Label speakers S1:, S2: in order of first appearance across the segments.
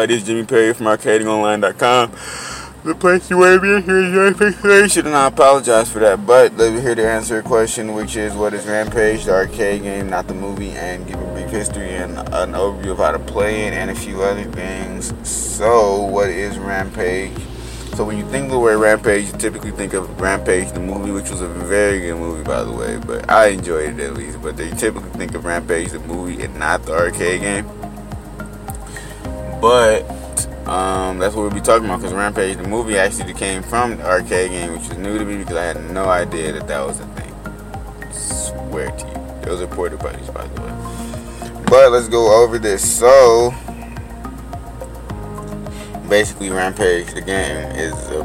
S1: everybody. It's Jimmie Perry from ArcadingOnline.com. The place you want to be here is Rampage, and I apologize for that. But let me here to answer a question, which is what is Rampage, the arcade game, not the movie, and give a brief history and an overview of how to play it and a few other things. So, what is Rampage? So when you think of the word Rampage, you typically think of Rampage the movie, which was a very good movie by the way, but I enjoyed it at least. But they typically think of Rampage the movie and not the arcade game. But um, that's what we'll be talking about because Rampage the movie actually came from the arcade game, which was new to me because I had no idea that that was a thing. I swear to you, those are porta buddies by the way. But let's go over this. So basically Rampage, the game, is uh,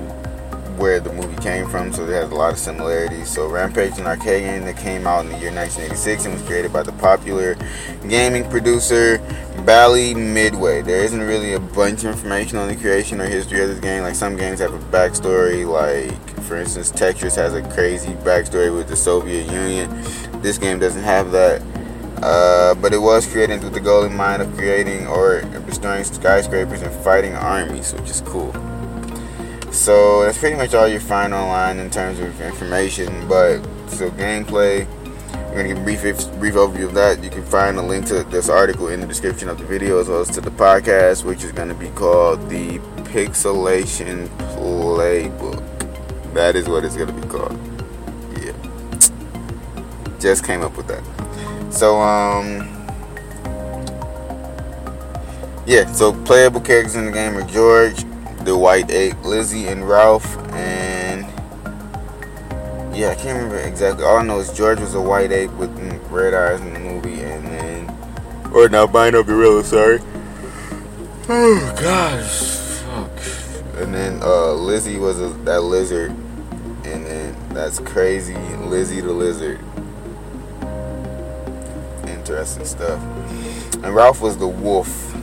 S1: where the movie came from, so it has a lot of similarities. So Rampage, an arcade game that came out in the year 1986 and was created by the popular gaming producer Bally Midway. There isn't really a bunch of information on the creation or history of this game. Like some games have a backstory, like for instance, Tetris has a crazy backstory with the Soviet Union. This game doesn't have that. Uh, but it was created with the goal in mind of creating or destroying skyscrapers and fighting armies, which is cool. So that's pretty much all you find online in terms of information. But so gameplay, we're gonna give a brief brief overview of that. You can find a link to this article in the description of the video as well as to the podcast, which is gonna be called the Pixelation Playbook. That is what it's gonna be called. Yeah, just came up with that. So um yeah, so playable characters in the game are George, the white ape, Lizzie, and Ralph, and yeah, I can't remember exactly. All I know is George was a white ape with red eyes in the movie, and then or an albino gorilla. Sorry. Oh gosh, fuck. And then uh, Lizzie was a, that lizard, and then that's crazy, Lizzie the lizard interesting stuff. And Ralph was the wolf.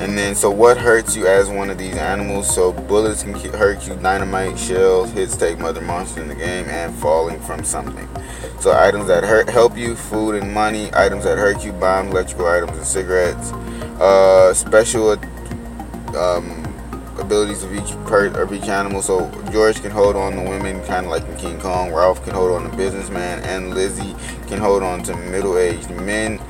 S1: And then, so what hurts you as one of these animals? So bullets can hurt you, dynamite, shells, hits take mother monsters in the game, and falling from something. So items that hurt help you, food and money. Items that hurt you, bombs, electrical items, and cigarettes. Uh, special um, abilities of each per of each animal. So George can hold on to women, kind of like in King Kong. Ralph can hold on to businessman, and Lizzie can hold on to middle-aged men.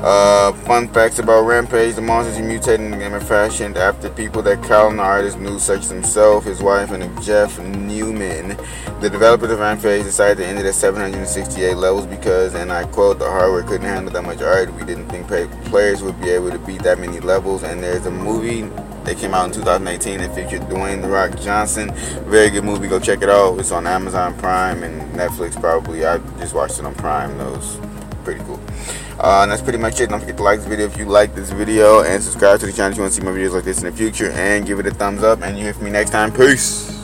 S1: Uh, fun facts about Rampage: the monsters you mutated in the game are fashioned after people that the artist knew, such as himself, his wife, and Jeff Nauman. The developers of Rampage decided to end it at 768 levels because, and I quote, the hardware couldn't handle that much art. We didn't think players would be able to beat that many levels. And there's a movie that came out in 2018 and featured Dwayne The Rock Johnson. Very good movie. Go check it out. It's on Amazon Prime and Netflix probably. I just watched it on Prime. That was pretty cool. Uh, and that's pretty much it. Don't forget to like this video if you like this video and subscribe to the channel if you want to see more videos like this in the future and give it a thumbs up. And you hear from me next time. Peace.